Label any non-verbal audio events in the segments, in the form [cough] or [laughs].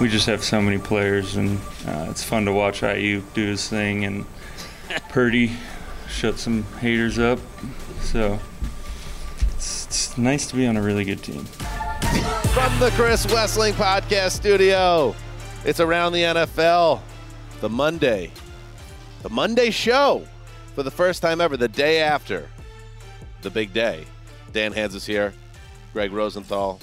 We just have so many players, and uh, it's fun to watch Aiyuk do his thing, and Purdy shut some haters up. So it's, it's nice to be on a really good team. From the Chris Wesseling Podcast Studio, it's Around the NFL, the Monday, the Monday show for the first time ever, the day after the big day. Dan Hanzus is here, Gregg Rosenthal,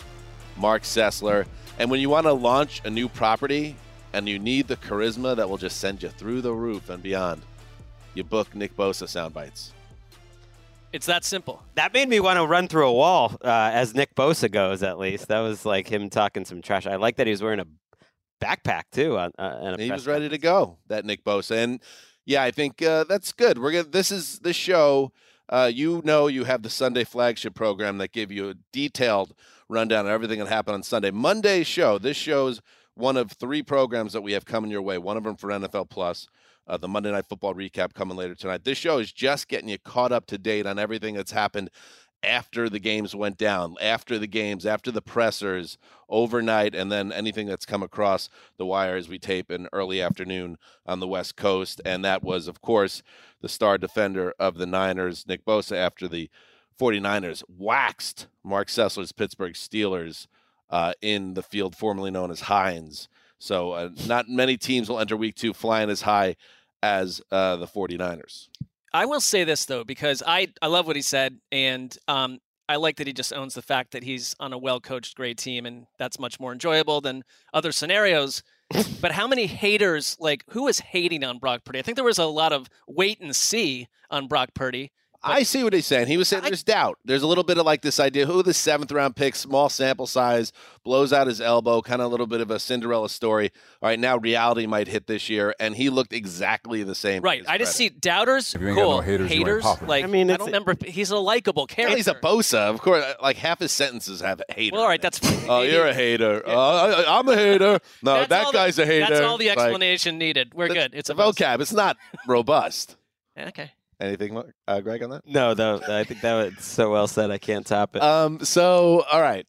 Marc Sessler. And when you want to launch a new property and you need the charisma that will just send you through the roof and beyond, you book Nick Bosa sound bites. It's that simple. That made me want to run through a wall, uh, as Nick Bosa goes. At least that was like him talking some trash. I like that he was wearing a backpack too. Uh, uh, he was ready to go. That Nick Bosa, and yeah, I think uh, that's good. We're gonna. This is the show. Uh, you know, you have the Sunday flagship program that give you a detailed rundown of everything that happened on Sunday. Monday's show. This show's one of three programs that we have coming your way. One of them for NFL Plus. Uh, the Monday Night Football recap coming later tonight. This show is just getting you caught up to date on everything that's happened after the games went down, after the games, after the pressers, overnight, and then anything that's come across the wire as we tape in early afternoon on the West Coast. And that was, of course, the star defender of the Niners, Nick Bosa, after the 49ers waxed Marc Sessler's Pittsburgh Steelers uh, in the field formerly known as Heinz. So, uh, not many teams will enter week two flying as high as uh, the 49ers. I will say this though, because I I love what he said, and um, I like that he just owns the fact that he's on a well-coached, great team, and that's much more enjoyable than other scenarios. [laughs] but how many haters, like who is hating on Brock Purdy? I think there was a lot of wait and see on Brock Purdy. I see what he's saying. He was saying there's doubt. There's a little bit of like this idea who the seventh round pick, small sample size, blows out his elbow, kind of a little bit of a Cinderella story. All right, now reality might hit this year, and he looked exactly the same. Right. I just see doubters. If you ain't cool. got no haters, you ain't like I mean, I don't remember. He's a likable character. He's a Bosa, of course. Uh, like half his sentences have a hater. Well, all right, that's. Oh, you're a [laughs] hater. Oh, I, I'm a hater. No, That's that all the- guy's a hater. That's all the Like, explanation needed. We're the- good. It's a vocab. It's not robust. [laughs] Okay. Anything, uh, Gregg, on that? No, though I think that was so well said. I can't top it. Um, so, all right.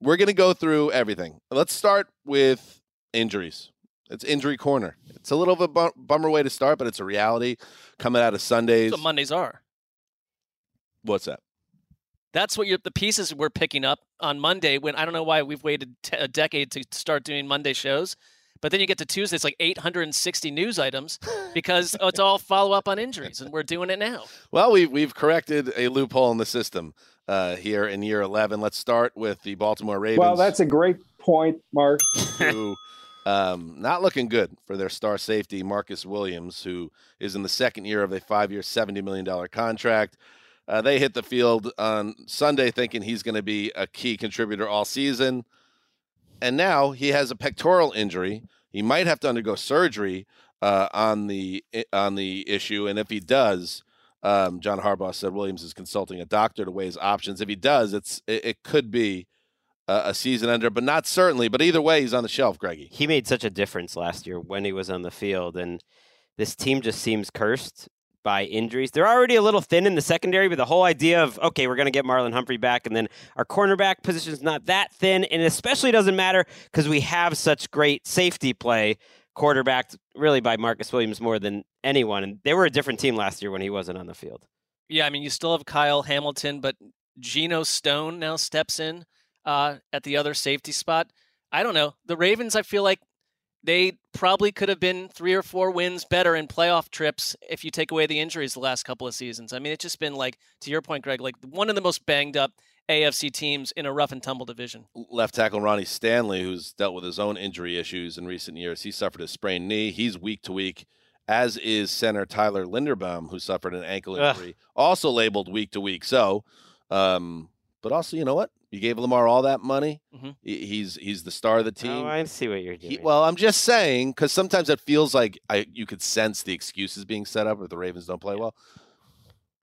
We're going to go through everything. Let's start with injuries. It's injury corner. It's a little of a bu- bummer way to start, but it's a reality coming out of Sundays. That's what Mondays are. What's that? That's what you're, the pieces we're picking up on Monday. When I don't know why we've waited t- a decade to start doing Monday shows, but then you get to Tuesday, it's like 860 news items [laughs] because it's all follow up on injuries, and we're doing it now. Well, we've, we've corrected a loophole in the system uh, here in year 11. Let's start with the Baltimore Ravens. Well, that's a great point, Marc. [laughs] who um, not looking good for their star safety Marcus Williams, who is in the second year of a five-year, seventy million dollar contract. Uh, they hit the field on Sunday thinking he's going to be a key contributor all season, and now he has a pectoral injury. He might have to undergo surgery uh, on the on the issue, and if he does, Um, John Harbaugh said Williams is consulting a doctor to weigh his options. If he does, it's it, it could be a, a season ender, but not certainly. But either way, he's on the shelf, Greggy. He made such a difference last year when he was on the field, and this team just seems cursed by injuries. They're already a little thin in the secondary, but the whole idea of okay, we're going to get Marlon Humphrey back, and then our cornerback position is not that thin, and especially doesn't matter because we have such great safety play quarterbacked really by Marcus Williams more than anyone. And they were a different team last year when he wasn't on the field. Yeah, I mean, you still have Kyle Hamilton, but Geno Stone now steps in uh, at the other safety spot. I don't know. The Ravens, I feel like they probably could have been three or four wins better in playoff trips if you take away the injuries the last couple of seasons. I mean, it's just been like, to your point, Gregg, like one of the most banged up AFC teams in a rough and tumble division. Left tackle Ronnie Stanley, who's dealt with his own injury issues in recent years, he suffered a sprained knee. He's week to week, as is center Tyler Linderbaum, who suffered an ankle injury, Ugh. also labeled week to week. So, um, but also, you know what? You gave Lamar all that money. Mm-hmm. He's he's the star of the team. Oh, I see what you're doing. He, well, I'm just saying because sometimes it feels like I you could sense the excuses being set up if the Ravens don't play well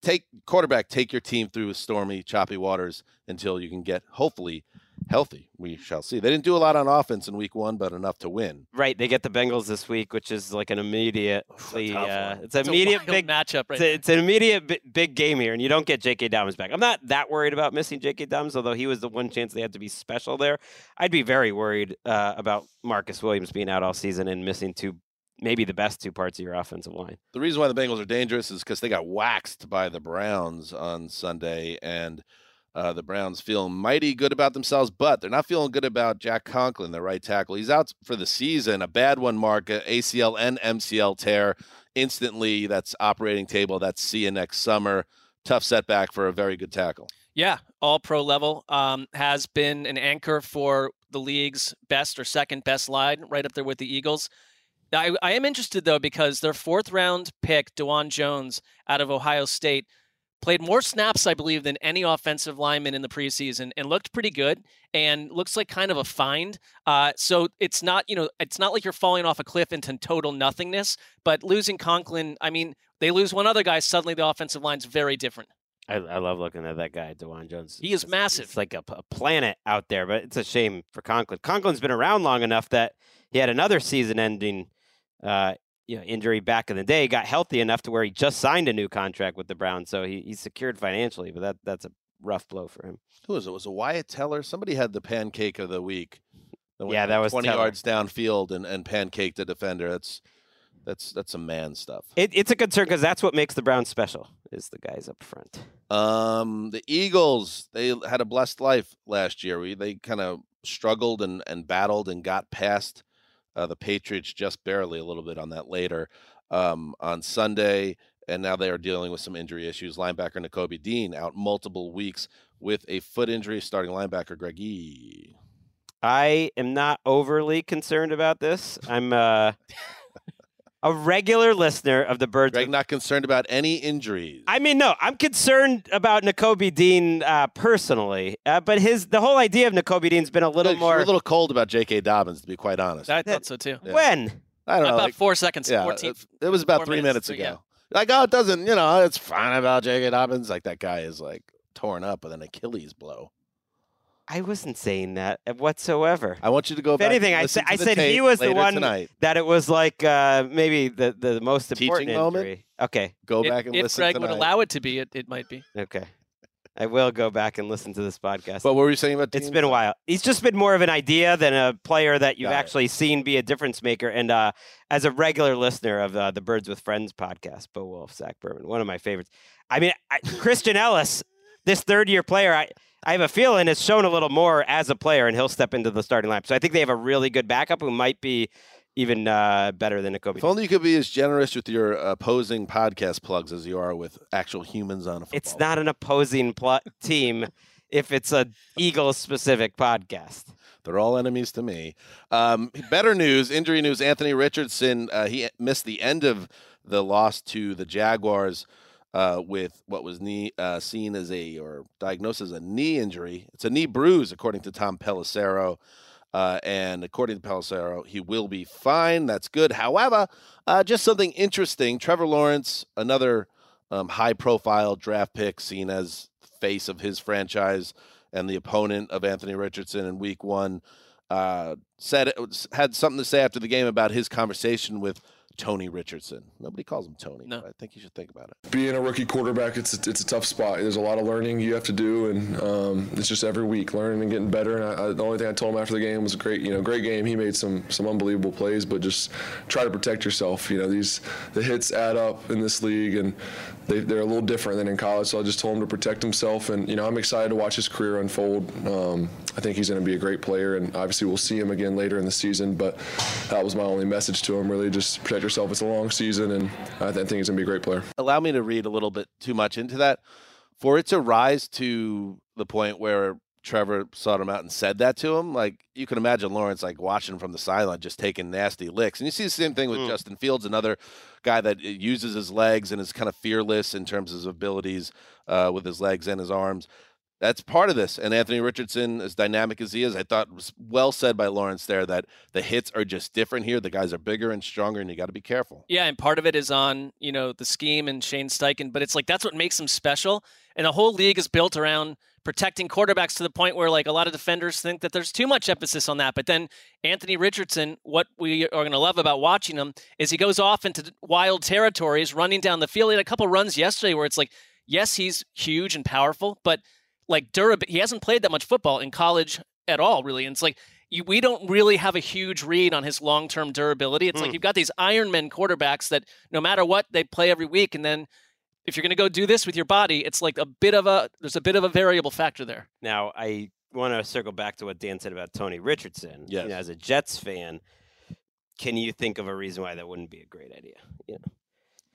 take quarterback, take your team through stormy, choppy waters until you can get hopefully healthy. We shall see. They didn't do a lot on offense in week one, but enough to win. Right. They get the Bengals this week, which is like an immediate. Uh, it's an immediate big matchup. Right it's, it's, an immediate big game here, and you don't get J.K. Dobbins back. I'm not that worried about missing J.K. Dobbins, although he was the one chance they had to be special there. I'd be very worried uh, about Marcus Williams being out all season and missing two maybe the best two parts of your offensive line. The reason why the Bengals are dangerous is because they got waxed by the Browns on Sunday, and uh, the Browns feel mighty good about themselves, but they're not feeling good about Jack Conklin, the right tackle. He's out for the season, a bad one, Marc, ACL and MCL tear. Instantly, that's operating table. That's see you next summer. Tough setback for a very good tackle. Yeah, all pro level. Um, has been an anchor for the league's best or second best line, right up there with the Eagles. I, I am interested though because their fourth round pick, Dawand Jones, out of Ohio State, played more snaps, I believe, than any offensive lineman in the preseason, and looked pretty good, and looks like kind of a find. Uh, so it's not, you know, it's not like you're falling off a cliff into total nothingness. But losing Conklin, I mean, they lose one other guy, suddenly the offensive line's very different. I, I love looking at that guy, Dawand Jones. He is it's, massive. It's like a, a, planet out there, but it's a shame for Conklin. Conklin's been around long enough that he had another season-ending uh, you know, injury back in the day, got healthy enough to where he just signed a new contract with the Browns, so he, he's secured financially. But that that's a rough blow for him. Who was it? Was it Wyatt Teller? Somebody had the pancake of the week. That yeah, that was twenty Teller. yards downfield and and pancake the defender. That's that's that's some man stuff. It, it's a concern because that's what makes the Browns special is the guys up front. Um, the Eagles they had a blessed life last year. We they kind of struggled and and battled and got past uh, the Patriots just barely a little bit on that later um, on Sunday. And now they are dealing with some injury issues. Linebacker Nakobe Dean out multiple weeks with a foot injury. Starting linebacker Greg E. I am not overly concerned about this. I'm uh, [laughs] a regular listener of the Birds. Gregg, not concerned about any injuries. I mean, no, I'm concerned about Nakobe Dean uh, personally, uh, but his the whole idea of Nakobe Dean's been a little Look, more a little cold about J.K. Dobbins, to be quite honest. I thought so too. Yeah. When? I don't know. About like, four seconds. Yeah, 14, it, it was about three minutes, minutes, ago. Yeah. Like, oh, it doesn't. You know, it's fine about J.K. Dobbins. Like that guy is like torn up with an Achilles blow. I wasn't saying that whatsoever. I want you to go if back. anything, I, said I said he was the one tonight. that it was like uh, maybe the, the most important Teaching injury. moment? Okay. Go If, back and if listen Gregg tonight. would allow it to be, it, it might be. Okay. I will go back and listen to this podcast. But what were you saying about? It's been a while. He's just been more of an idea than a player that you've Got it. actually seen be a difference maker. And uh, as a regular listener of uh, the Birds with Friends podcast, Bo Wulf, Zach Berman, one of my favorites. I mean, I, Christian Ellis, this third year player, I, I have a feeling has shown a little more as a player, and he'll step into the starting lineup. So I think they have a really good backup who might be even uh, better than Nakobe. If only you could be as generous with your opposing podcast plugs as you are with actual humans on a football. It's not an opposing pl- team if it's a Eagles specific podcast. They're all enemies to me. Um, better news, injury news. Anthony Richardson, uh, he missed the end of the loss to the Jaguars uh, with what was knee uh, seen as a or diagnosed as a knee injury. It's a knee bruise, according to Tom Pelissero. Uh, and according to Pelissero, he will be fine. That's good. However, uh, just something interesting. Trevor Lawrence, another um, high profile draft pick, seen as face of his franchise and the opponent of Anthony Richardson in week one, uh, said had something to say after the game about his conversation with Tony Richardson. Nobody calls him Tony. No. I think you should think about it. Being a rookie quarterback, it's a, it's a tough spot. There's a lot of learning you have to do, and um, it's just every week learning and getting better. And I, I, the only thing I told him after the game was a great, you know, great game. He made some some unbelievable plays, but just try to protect yourself. You know, these the hits add up in this league, and they, they're a little different than in college. So I just told him to protect himself, and you know, I'm excited to watch his career unfold. Um, I think he's going to be a great player, and obviously we'll see him again later in the season. But that was my only message to him: really, just protect yourself. It's a long season, and I think he's going to be a great player. Allow me to read a little bit too much into that. For it to rise to the point where Trevor sought him out and said that to him, like you can imagine Lawrence like watching from the sideline, just taking nasty licks. And you see the same thing with Mm. Justin Fields, another guy that uses his legs and is kind of fearless in terms of his abilities uh, with his legs and his arms. That's part of this. And Anthony Richardson, as dynamic as he is, I thought was well said by Lawrence there that the hits are just different here. The guys are bigger and stronger, and you got to be careful. Yeah, and part of it is on, you know, the scheme and Shane Steichen, but it's like that's what makes him special. And the whole league is built around protecting quarterbacks to the point where like a lot of defenders think that there's too much emphasis on that. But then Anthony Richardson, what we are going to love about watching him is he goes off into wild territories running down the field. He had a couple runs yesterday where it's like, yes, he's huge and powerful, but like durability, he hasn't played that much football in college at all, really. And it's like, you, we don't really have a huge read on his long term durability. It's like hmm. you've got these Ironman quarterbacks that no matter what, they play every week. And then if you're going to go do this with your body, it's like a bit of a, there's a bit of a variable factor there. Now, I want to circle back to what Dan said about Tony Richardson. You know, as a Jets fan, can you think of a reason why that wouldn't be a great idea? You know,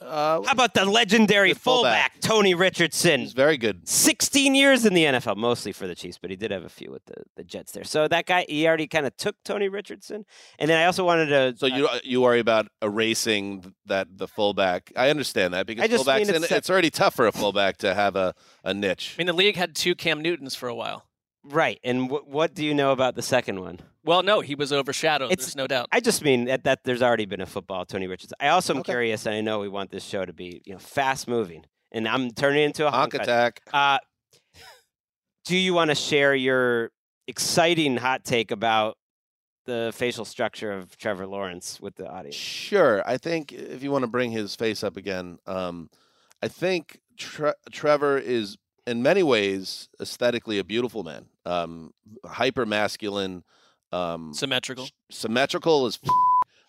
Uh, how about the legendary fullback. fullback, Tony Richardson? he's very good. 16 years in the NFL, mostly for the Chiefs, but he did have a few with the, the Jets there. So that guy, he already kind of took Tony Richardson. And then I also wanted to. So you you worry about erasing that the fullback. I understand that because I just fullbacks mean and it's it's, already tough for a fullback to have a, a niche. I mean, the league had two Cam Newtons for a while. right. And wh- what do you know about the second one? Well, no, he was overshadowed. It's- there's no doubt. I just mean that, that there's already been a football Tony Richardson. I also am Okay. curious, and I know we want this show to be you know fast moving, and I'm turning into a Honk honk attack. Uh, do you want to share your exciting hot take about the facial structure of Trevor Lawrence with the audience? Sure. I think if you want to bring his face up again, um, I think Tre- Trevor is in many ways aesthetically a beautiful man. Um, hyper masculine. Um, Symmetrical. symmetrical as f-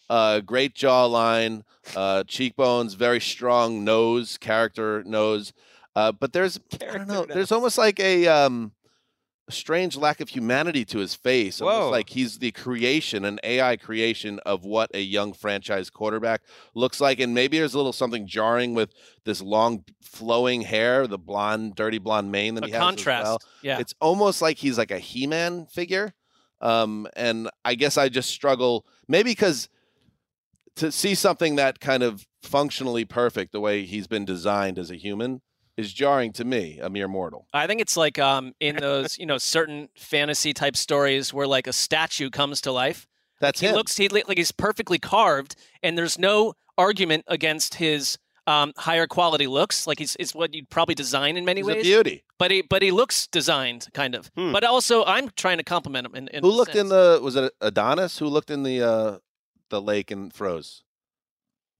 uh, great jawline, uh, cheekbones, very strong nose, character nose. Uh, but there's I don't Character know. There's almost like a um, strange lack of humanity to his face. Almost Whoa. like he's the creation, an AI creation of what a young franchise quarterback looks like. And maybe there's a little something jarring with this long flowing hair, the blonde, dirty blonde mane that A he has. contrast. As well. Yeah. It's almost like he's like a He-Man figure. Um, and I guess I just struggle, maybe because to see something that kind of functionally perfect the way he's been designed as a human is jarring to me, a mere mortal. I think it's like um, in [laughs] those, you know, certain fantasy type stories where like a statue comes to life. That's he him. looks he li- like he's perfectly carved, and there's no argument against his um, higher quality looks. Like he's it's what you'd probably design in many he's a ways. beauty. But he but he looks designed kind of. Hmm. But also I'm trying to compliment him. In, in Who looked in the? Was it Adonis? Who looked in the uh, the lake and froze?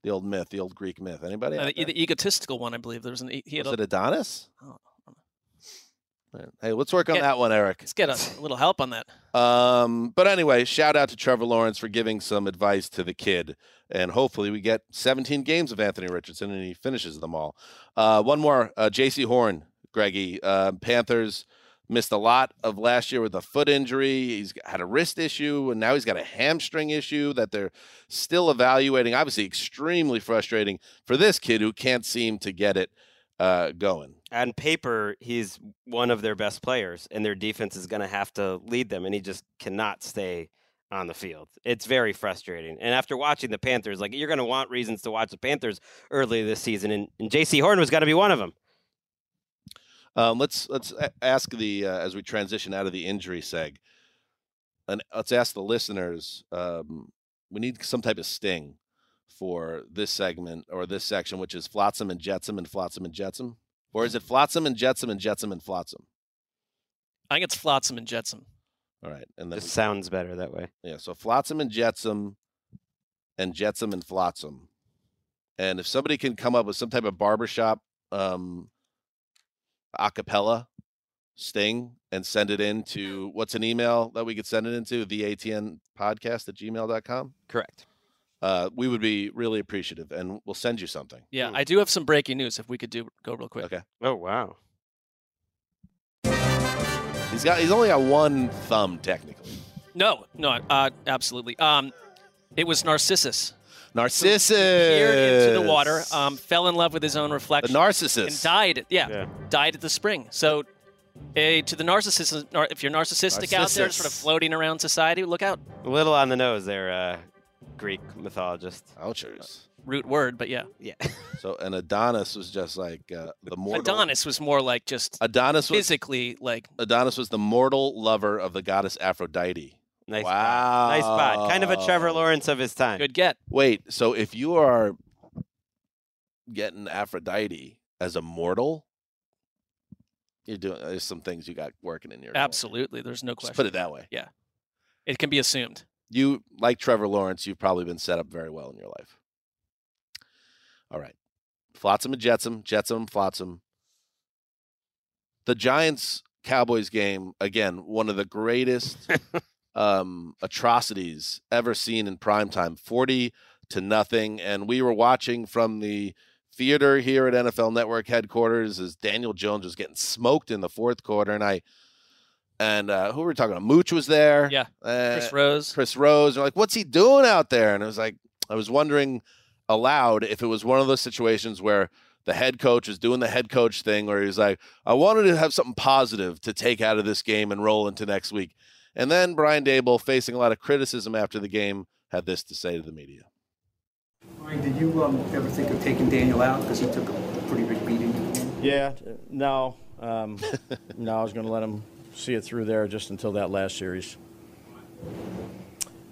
The old myth, the old Greek myth. Anybody? Uh, the, the egotistical one? I believe there was an he had was a, it Adonis? Oh, Hey, let's work on Get- that one, Eric. let's get a, little help on that. Um, but anyway, shout out to Trevor Lawrence for giving some advice to the kid, and hopefully we get 17 games of Anthony Richardson and he finishes them all. Uh, one more, uh, Jaycee Horn, Greggy, uh, Panthers missed a lot of last year with a foot injury. He's had a wrist issue, and now he's got a hamstring issue that they're still evaluating. Obviously, extremely frustrating for this kid who can't seem to get it uh, going. On paper, he's one of their best players, and their defense is going to have to lead them, and he just cannot stay on the field. It's very frustrating. And after watching the Panthers, like you're going to want reasons to watch the Panthers early this season, and, and Jaycee Horn was going to be one of them. Um, let's let's ask the uh, as we transition out of the injury seg, and let's ask the listeners. Um, we need some type of sting for this segment or this section, which is Flotsam and Jetsam and Flotsam and Jetsam? Or is it Flotsam and Jetsam and Jetsam and Flotsam? I think it's Flotsam and Jetsam. All right. And then This we- sounds better that way. Yeah, so Flotsam and Jetsam and Jetsam and Flotsam. And if somebody can come up with some type of barbershop um acapella sting and send it in to what's an email that we could send it into? The ATN podcast at gmail.com. Correct. Uh, we would be really appreciative and we'll send you something. Yeah, I do have some breaking news. If we could do go real quick. Okay. Oh wow. He's got he's only got one thumb technically. No, no, uh, absolutely. Um, it was Narcissus. Narcissus Peered into the water, um, fell in love with his own the reflection, narcissist. and died. Yeah, Yeah. died at the spring. So, eh, to the narcissist, if you're narcissistic out there, sort of floating around society, look out. A little on the nose there, uh, Greek mythologist. Ouchers. Root word, but yeah. Yeah. [laughs] So and Adonis was just like uh, the mortal Adonis was more like just Adonis was physically like Adonis was the mortal lover of the goddess Aphrodite. nice. wow. Spot. Nice spot. Kind of a Trevor Lawrence of his time. good get. Wait, so if you are getting Aphrodite as a mortal, you're doing there's some things you got working in your corner. Absolutely, there's no Just question. put it that way. Yeah. It can be assumed. You like Trevor Lawrence, you've probably been set up very well in your life. All right. Flotsam and Jetsam, Jetsam and Flotsam. The Giants Cowboys game, again, one of the greatest [laughs] um, atrocities ever seen in prime time. 40 to nothing. And we were watching from the theater here at NFL Network headquarters as Daniel Jones was getting smoked in the fourth quarter. And I, and uh, who were we talking about? Mooch was there. Yeah. Uh, Chris Rose. Chris Rose. They're like, what's he doing out there? And it was like, I was wondering aloud if it was one of those situations where the head coach was doing the head coach thing where he's like, I wanted to have something positive to take out of this game and roll into next week. And then Brian Daboll, facing a lot of criticism after the game, had this to say to the media. Ryan, did you um, ever think of taking Daniel out because he took a pretty big beating? Yeah, no, um, [laughs] no. I was going to let him see it through there just until that last series.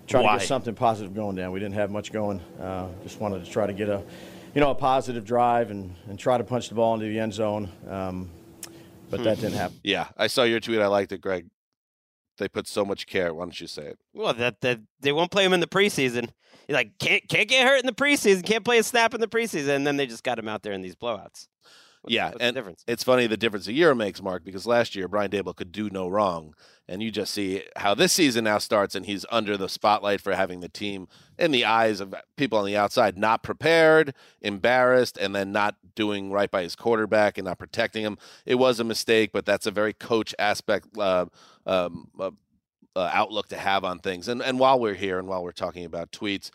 Trying Why? to get something positive going. down. we didn't have much going. Uh, just wanted to try to get a, you know, a positive drive and, and try to punch the ball into the end zone. Um, but that didn't happen. [laughs] Yeah, I saw your tweet. I liked it, Gregg. They put so much care. Why don't you say it? Well, that, that they won't play him in the preseason. He's like can't can't get hurt in the preseason. Can't play a snap in the preseason, and then they just got him out there in these blowouts. Yeah, what's and difference? it's funny the difference a year makes, Marc, because last year Brian Daboll could do no wrong, and you just see how this season now starts, and he's under the spotlight for having the team in the eyes of people on the outside not prepared, embarrassed, and then not doing right by his quarterback and not protecting him. It was a mistake, but that's a very coach aspect. Uh, um, uh, uh, outlook to have on things. And and while we're here and while we're talking about tweets,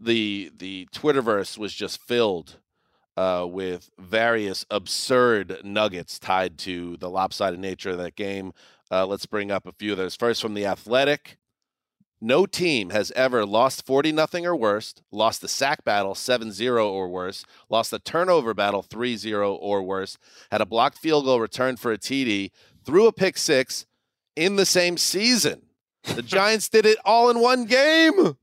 the the Twitterverse was just filled uh, with various absurd nuggets tied to the lopsided nature of that game. Uh, let's bring up a few of those. First, from the Athletic. No team has ever lost 40 nothing or worse, lost the sack battle 7-0 or worse, lost the turnover battle 3-0 or worse, had a blocked field goal returned for a TD, threw a pick six in the same season. The [laughs] Giants did it all in one game.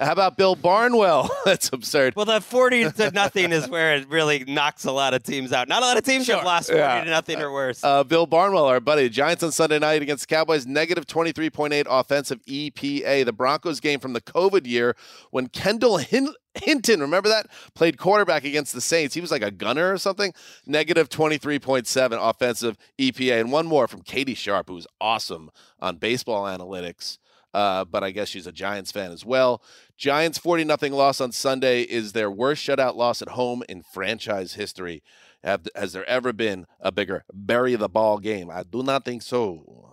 How about Bill Barnwell? [laughs] That's absurd. Well, that forty to nothing is where it really knocks a lot of teams out. Not a lot of teams have lost forty Yeah. to nothing or worse. Uh, Bill Barnwell, our buddy, Giants on Sunday night against the Cowboys, negative 23.8 offensive EPA. The Broncos game from the COVID year when Kendall Hin- Hinton, remember that? Played quarterback against the Saints. He was like a gunner or something. Negative 23.7 offensive EPA. And one more from Katie Sharp, who's awesome on baseball analytics. Uh, but I guess she's a Giants fan as well. Giants 40 0 loss on Sunday is their worst shutout loss at home in franchise history. Have, has there ever been a bigger bury the ball game? I do not think so.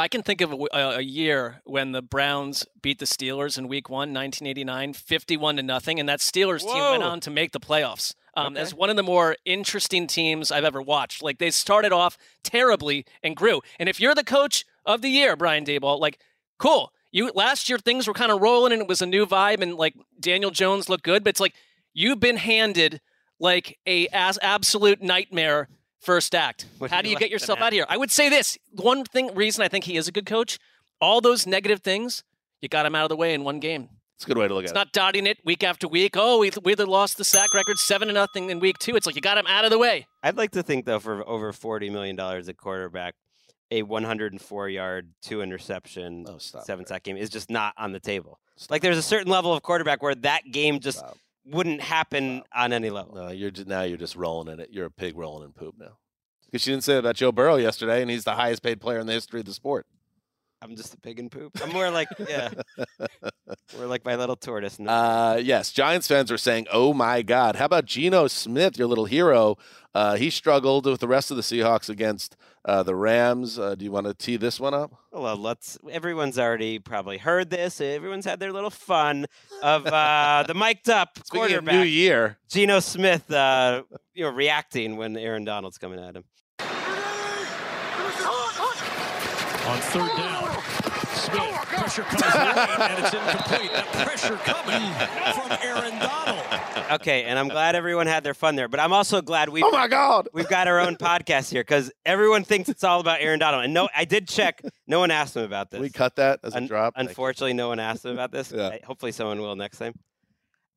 I can think of a, a, year when the Browns beat the Steelers in Week One, 1989, 51 to nothing, and that Steelers team went on to make the playoffs. Um, Okay. As one of the more interesting teams I've ever watched. Like they started off terribly and grew. And if you're the coach of the year, Brian Daboll, like cool. You last year things were kind of rolling and it was a new vibe and like Daniel Jones looked good, but it's like you've been handed like a as absolute nightmare first act. How do you like get yourself out of here? I would say this one thing reason I think he is a good coach. All those negative things, you got him out of the way in one game. It's a good way to look It's at it. It's not dotting it week after week. Oh, we we either lost the sack record seven to nothing in week two. It's like you got him out of the way. I'd like to think though, for over forty million dollars at quarterback, a 104 yard, two interception, Oh, stop, seven sack game is just not on the table. Like there's a certain level of quarterback where that game just Stop. wouldn't happen on any level. No, you're just, now you're just rolling in it. You're a pig rolling in poop now. Because you didn't say that about Joe Burrow yesterday, and he's the highest paid player in the history of the sport. I'm just a pig and poop. I'm more like yeah, [laughs] we're like my little tortoise. Uh, yes, Giants fans were saying, "Oh my God, how about Geno Smith, your little hero? Uh, he struggled with the rest of the Seahawks against uh, the Rams. Uh, do you want to tee this one up? well, let's. Everyone's already probably heard this. Everyone's had their little fun of uh, the mic'd up [laughs] quarterback New Year, Geno Smith, uh, you know, reacting when Aaron Donald's coming at him. On third down, Smith, oh, pressure comes late, and it's incomplete. That pressure coming from Aaron Donald. Okay, and I'm glad everyone had their fun there, but I'm also glad we oh my God, we've got our own podcast here because everyone thinks it's all about Aaron Donald. And no, I did check. No one asked him about this. we cut that as a Un- drop. Unfortunately, no one asked him about this. Yeah. Hopefully, someone will next time.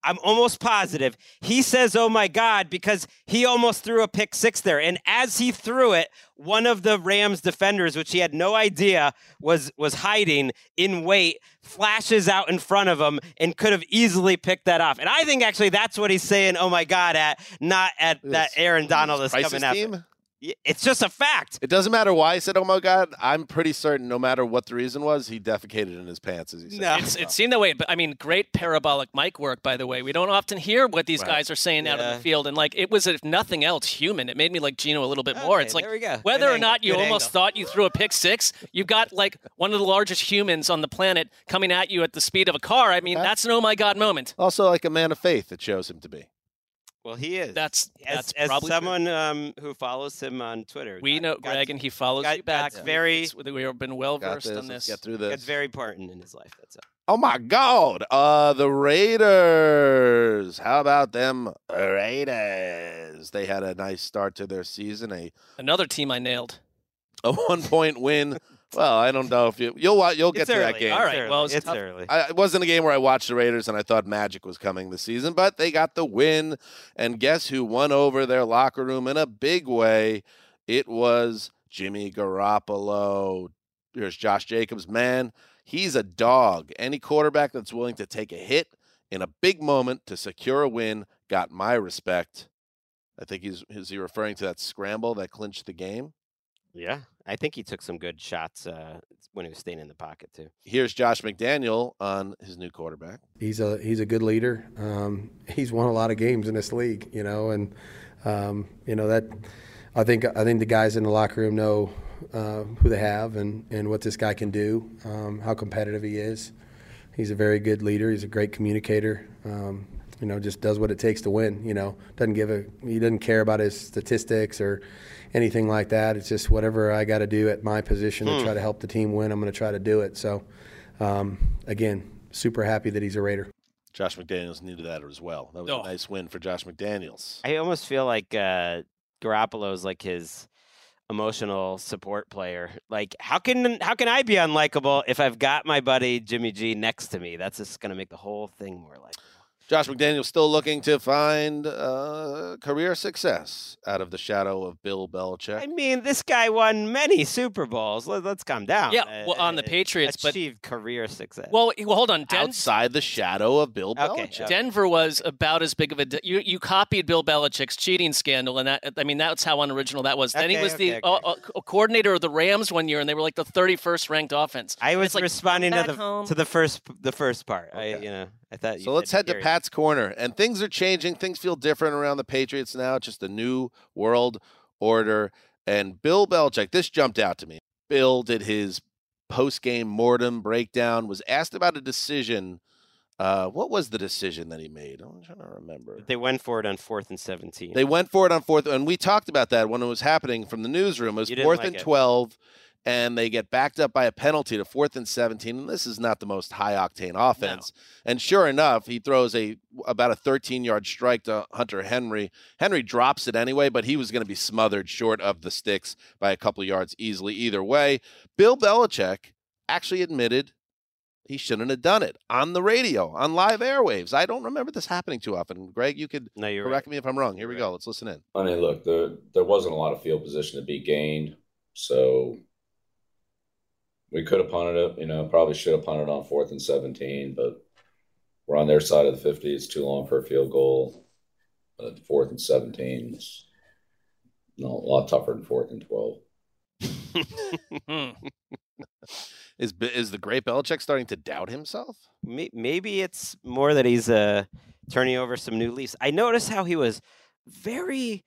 I'm almost positive he says, "Oh my God," because he almost threw a pick six there, and as he threw it, one of the Rams defenders, which he had no idea was was hiding in wait, flashes out in front of him and could have easily picked that off. And I think actually that's what he's saying, "Oh my God," at not at that Aaron Donald is coming after. Team? Y- It's just a fact. It doesn't matter why he said, "Oh my God." I'm pretty certain, no matter what the reason was, he defecated in his pants as he said. No. It's, it seemed that way, but I mean, great parabolic mic work, by the way. We don't often hear what these Right. guys are saying out of Yeah. the field, and like it was, if nothing else, human. It made me like Geno a little bit more. It's like there we go. whether Good or angle, not you good almost angle. thought you threw a pick six, you've got like one of the largest humans on the planet coming at you at the speed of a car. I mean, Okay. that's an oh my god moment. Also, like a man of faith, it shows him to be. Well, he is. That's as, that's as probably someone um, who follows him on Twitter. we got- know got- Gregg, and he follows got- you back. got very- It's- we have been well versed this. on this. get through That's this. very important in his life. That's it. Oh my God! Uh, the Raiders. How about them Raiders? They had a nice start to their season. A Another team I nailed. a one point win. [laughs] Well, I don't know if you you'll wa- you'll get It's to early. that game. All It's well, it's it's tough. early. I, it wasn't a game where I watched the Raiders and I thought magic was coming this season, but they got the win. And guess who won over their locker room in a big way? It was Jimmy Garoppolo. Here's Josh Jacobs. Man, he's a dog. Any quarterback that's willing to take a hit in a big moment to secure a win got my respect. I think he's is he referring to that scramble that clinched the game? Yeah, I think he took some good shots uh, when he was staying in the pocket too. Here's Josh McDaniel on his new quarterback. He's a he's a good leader. Um, he's won a lot of games in this league, you know, and um, you know that I think I think the guys in the locker room know uh, who they have and, and what this guy can do, um, how competitive he is. He's a very good leader. He's a great communicator. You know, just does what it takes to win. You know, doesn't give a he doesn't care about his statistics or anything like that. It's just whatever I got to do at my position to try to help the team win. I'm going to try to do it. So, um, again, super happy that he's a Raider. Josh McDaniels needed that as well. That was Oh. a nice win for Josh McDaniels. I almost feel like uh, Garoppolo is like his emotional support player. Like, how can how can I be unlikable if I've got my buddy Jimmy G next to me? That's just gonna make the whole thing more like. Josh McDaniels still looking to find uh, career success out of the shadow of Bill Belichick. I mean, this guy won many Super Bowls. Let, us calm down. Yeah, well, on the Uh, Patriots, but achieved career success. well, well, hold on. Den- outside the shadow of Bill Okay, Belichick. Denver was about as big of a. de- You you copied Bill Belichick's cheating scandal, and that I mean that's how unoriginal that was. then he Okay, was the okay, uh, uh, coordinator of the Rams one year, and they were like the 31st ranked offense. I was like, responding to the home. to the first the first part. I you know I thought. You So let's head to. Pat's corner. And things are changing. Things feel different around the Patriots now. It's just a new world order. And Bill Belichick, this jumped out to me. Bill did his post game mortem breakdown, was asked about a decision. Uh, what was the decision that he made? I'm trying to remember. They went for it on fourth and seventeen. They went for it on fourth, and we talked about that when it was happening from the newsroom. It was fourth like and it. 12, and they get backed up by a penalty to fourth and 17. And this is not the most high octane offense. And sure enough, he throws a about a 13 yard strike to Hunter Henry. Henry drops it anyway, but he was going to be smothered short of the sticks by a couple yards easily either way. Bill Belichick actually admitted he shouldn't have done it on the radio, on live airwaves. I don't remember this happening too often. Gregg, you could No, you're correct me if I'm wrong. Here we go. Let's listen in. I mean, look, there there wasn't a lot of field position to be gained, so we could have punted it. You know, probably should have punted on fourth and seventeen, but we're on their side of the fifty. It's too long for a field goal. Uh, fourth and seventeen, is no, a lot tougher than fourth and twelve. [laughs] Is is the great Belichick starting to doubt himself? Maybe it's more that he's uh, turning over some new leaves. I noticed how he was very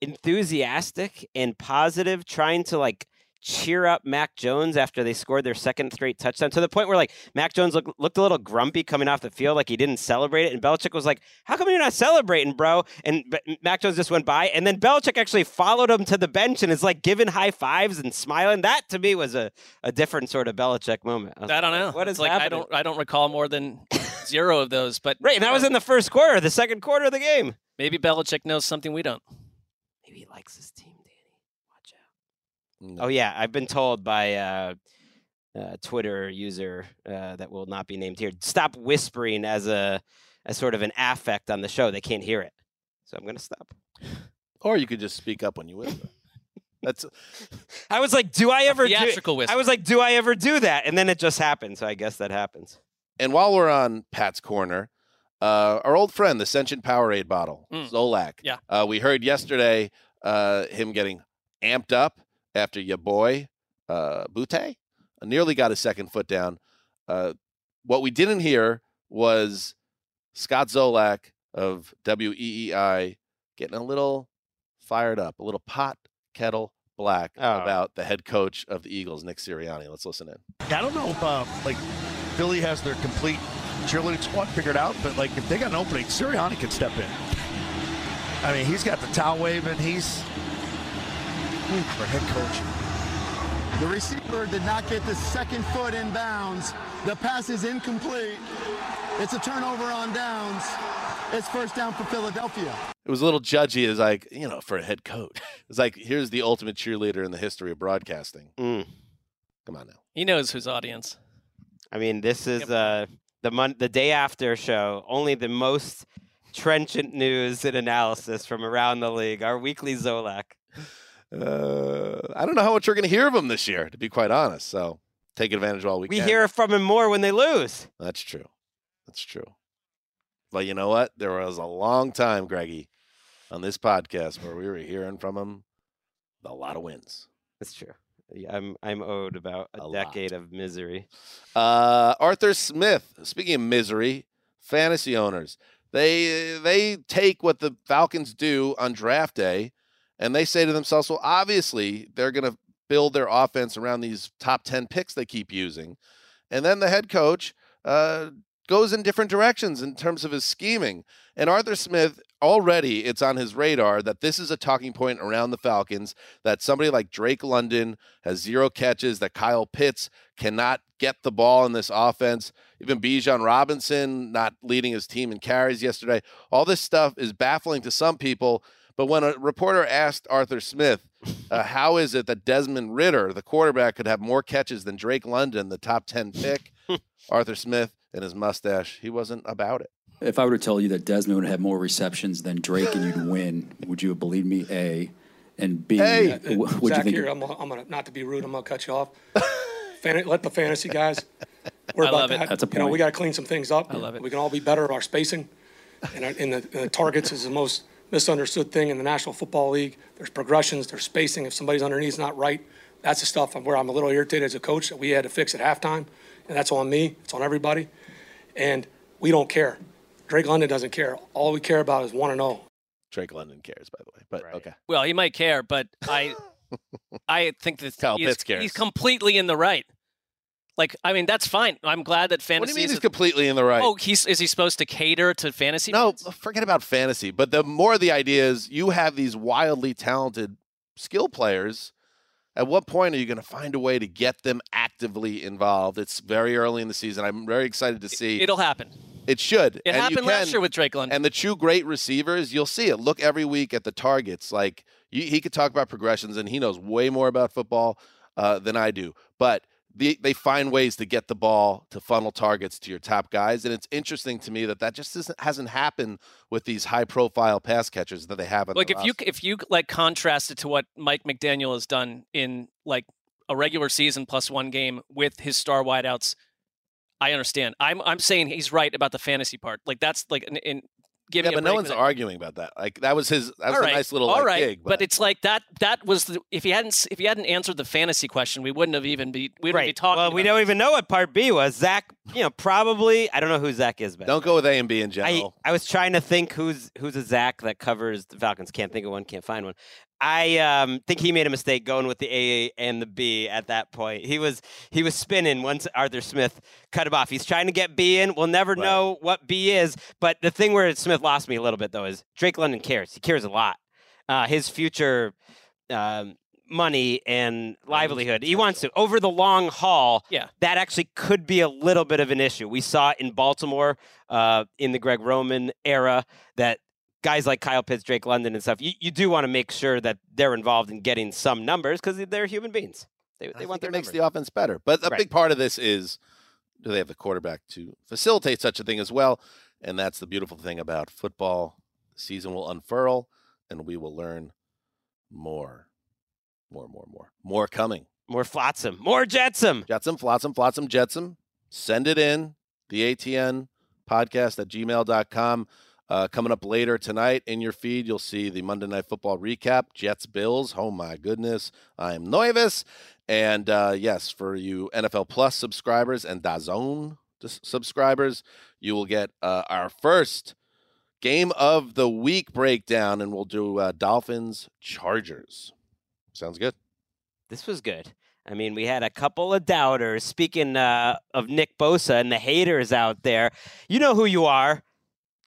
enthusiastic and positive, trying to like cheer up Mac Jones after they scored their second straight touchdown to the point where like Mac Jones look, looked a little grumpy coming off the field, like he didn't celebrate it. And Belichick was like, "How come you're not celebrating, bro?" And B- Mac Jones just went by, and then Belichick actually followed him to the bench and is like giving high fives and smiling. That to me was a, a different sort of Belichick moment. was I don't know. What is It's like I don't I don't recall more than [laughs] zero of those. But Right, and that was in the first quarter, the second quarter of the game. maybe Belichick knows something we don't. Maybe he likes his team, Oh yeah, I've been told by uh, a Twitter user uh, that will not be named here. Stop whispering as a as sort of an affect on the show. They can't hear it, so I'm gonna stop. Or you could just speak up when you whisper. That's [laughs] I was like, do I ever theatrical do? whisper. I was like, do I ever do that? And then it just happened. So I guess that happens. And while we're on Pat's corner, uh, our old friend, the Sentient Powerade bottle, Mm. Zolak. Yeah. Uh, we heard yesterday uh, him getting amped up after your boy uh, Butte nearly got his second foot down. Uh, what we didn't hear was Scott Zolak of WEEI getting a little fired up, a little pot kettle black Oh. about the head coach of the Eagles, Nick Sirianni. Let's listen in. I don't know if uh, like Philly has their complete cheerleading squad figured out, but like if they got an opening, Sirianni can step in. I mean, he's got the towel waving. He's Ooh, for head coach. The receiver did not get the second foot in bounds. The pass is incomplete. It's a turnover on downs. It's first down for Philadelphia. it was a little judgy as like you know for a head coach [laughs] it's like here's the ultimate cheerleader in the history of broadcasting Mm. come on now He knows whose audience. I mean, this is uh, the mon- the day after show. Only the most trenchant news and analysis from around the league. Our weekly Zolak. Uh, i don't know how much we're going to hear of him this year to be quite honest so take advantage while we, We can hear from him more when they lose. that's true that's true but you know what there was a long time greggy on this podcast where we were hearing from him a lot of wins That's true. I'm I'm owed about a, A lot. decade of misery. Uh, Arthur Smith. Speaking of misery, fantasy owners they they take what the Falcons do on draft day, and they say to themselves, "Well, obviously they're going to build their offense around these top ten picks they keep using," and then the head coach uh, goes in different directions in terms of his scheming. And Arthur Smith already it's on his radar that this is a talking point around the Falcons that somebody like Drake London has zero catches, that Kyle Pitts cannot get the ball in this offense. Even Bijan Robinson not leading his team in carries yesterday. All this stuff is baffling to some people. But when a reporter asked Arthur Smith, uh, [laughs] how is it that Desmond Ridder, the quarterback, could have more catches than Drake London, the top 10 pick? [laughs] Arthur Smith and his mustache, he wasn't about it. If I were to tell you that Desmond would have more receptions than Drake and you'd [laughs] win, would you have believed me? A, and B, Hey, uh, w- would Zach you think? here. I'm, gonna- I'm gonna not to be rude. I'm gonna cut you off. Fan, let the fantasy guys. We're I about love to it. That's a You know, we got to clean some things up. I love it. We can all be better at our spacing. And, our, and the, the targets is the most misunderstood thing in the National Football League. There's progressions. There's spacing. If somebody's underneath is not right, that's the stuff where I'm a little irritated as a coach that we had to fix at halftime, and that's on me. It's on everybody, and we don't care. Drake London doesn't care. All we care about is one and oh. zero. Drake London cares, by the way. But okay. Well, he might care, but I [laughs] I think that Kyle he's, Pitts cares. he's completely in the right. Like, I mean, that's fine. I'm glad that What fantasy. do you mean is he's a- completely in the right? Oh, he's is he supposed to cater to fantasy? No, fans? forget about fantasy. But the more the idea is you have these wildly talented skill players. At what point are you going to find a way to get them actively involved? It's very early in the season. I'm very excited to see. it'll happen. It should. It And you happened last year with Drake London. And the two great receivers, you'll see it. Look every week at the targets. Like you, he could talk about progressions, and he knows way more about football uh, than I do. But the, they find ways to get the ball to funnel targets to your top guys, and it's interesting to me that that just isn't, hasn't happened with these high-profile pass catchers that they have. Like the if you if you like contrast it to what Mike McDaniel has done in like a regular season plus one game with his star wideouts, I understand. I'm I'm saying he's right about the fantasy part. Like that's like in, in yeah, giving. a but no break one's arguing about that. Like that was his. That was All a right, nice little all like, right, gig. but, it's like that. That was the, if he hadn't if he hadn't answered the fantasy question, we wouldn't have even be we wouldn't be talking. Well, we don't even know what part B was. Zach, you know, probably. I don't know who Zach is, but don't go with A and B in I, general. I was trying to think who's who's a Zach that covers the Falcons. Can't think of one. Can't find one. I um, think he made a mistake going with the A and the B at that point. He was he was spinning once Arthur Smith cut him off. He's trying to get B in. We'll never know what B is. But the thing where Smith lost me a little bit though is Drake London cares. He cares a lot. Uh, his future um, money and livelihood. He wants to over the long haul. Yeah. that actually could be a little bit of an issue. We saw it in Baltimore uh, in the Greg Roman era that guys like Kyle Pitts, Drake London, and stuff. You, you do want to make sure that they're involved in getting some numbers because they're human beings. They, they want their it makes numbers. the offense better. But a Right. big part of this is do they have the quarterback to facilitate such a thing as well? And that's the beautiful thing about football. The season will unfurl, and we will learn more, more, more, more, more coming. More flotsam, more jetsam. Jetsam, flotsam, flotsam, jetsam. Send it in. The ATN podcast at gmail.com. Uh, coming up later tonight in your feed, you'll see the Monday Night Football recap. Jets Bills. Oh my goodness, I'm Noivus. And uh, yes, for you NFL Plus subscribers and DAZN subscribers, you will get uh, our first game of the week breakdown, and we'll do uh, Dolphins Chargers. Sounds good. This was good. I mean, we had a couple of doubters. Speaking uh, of Nick Bosa and the haters out there, you know who you are,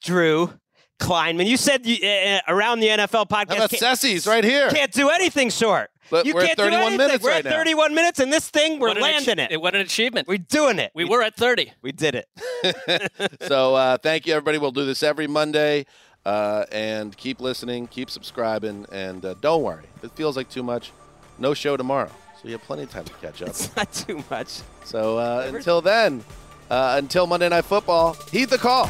Drew Kleinman. You said you, uh, around the NFL podcast. How about can't- right here? Can't do anything short. But you we're can't 31 do anything. minutes We're right at now. 31 minutes, and this thing, we're What an landing achie- it. What an achievement. We're doing it. We were at 30. We did it. [laughs] so uh, thank you, everybody. We'll do this every Monday. Uh, and keep listening, keep subscribing, and uh, don't worry. If it feels like too much, no show tomorrow. So you have plenty of time to catch up. [laughs] It's not too much. So uh, until then, uh, until Monday Night Football, heed the call.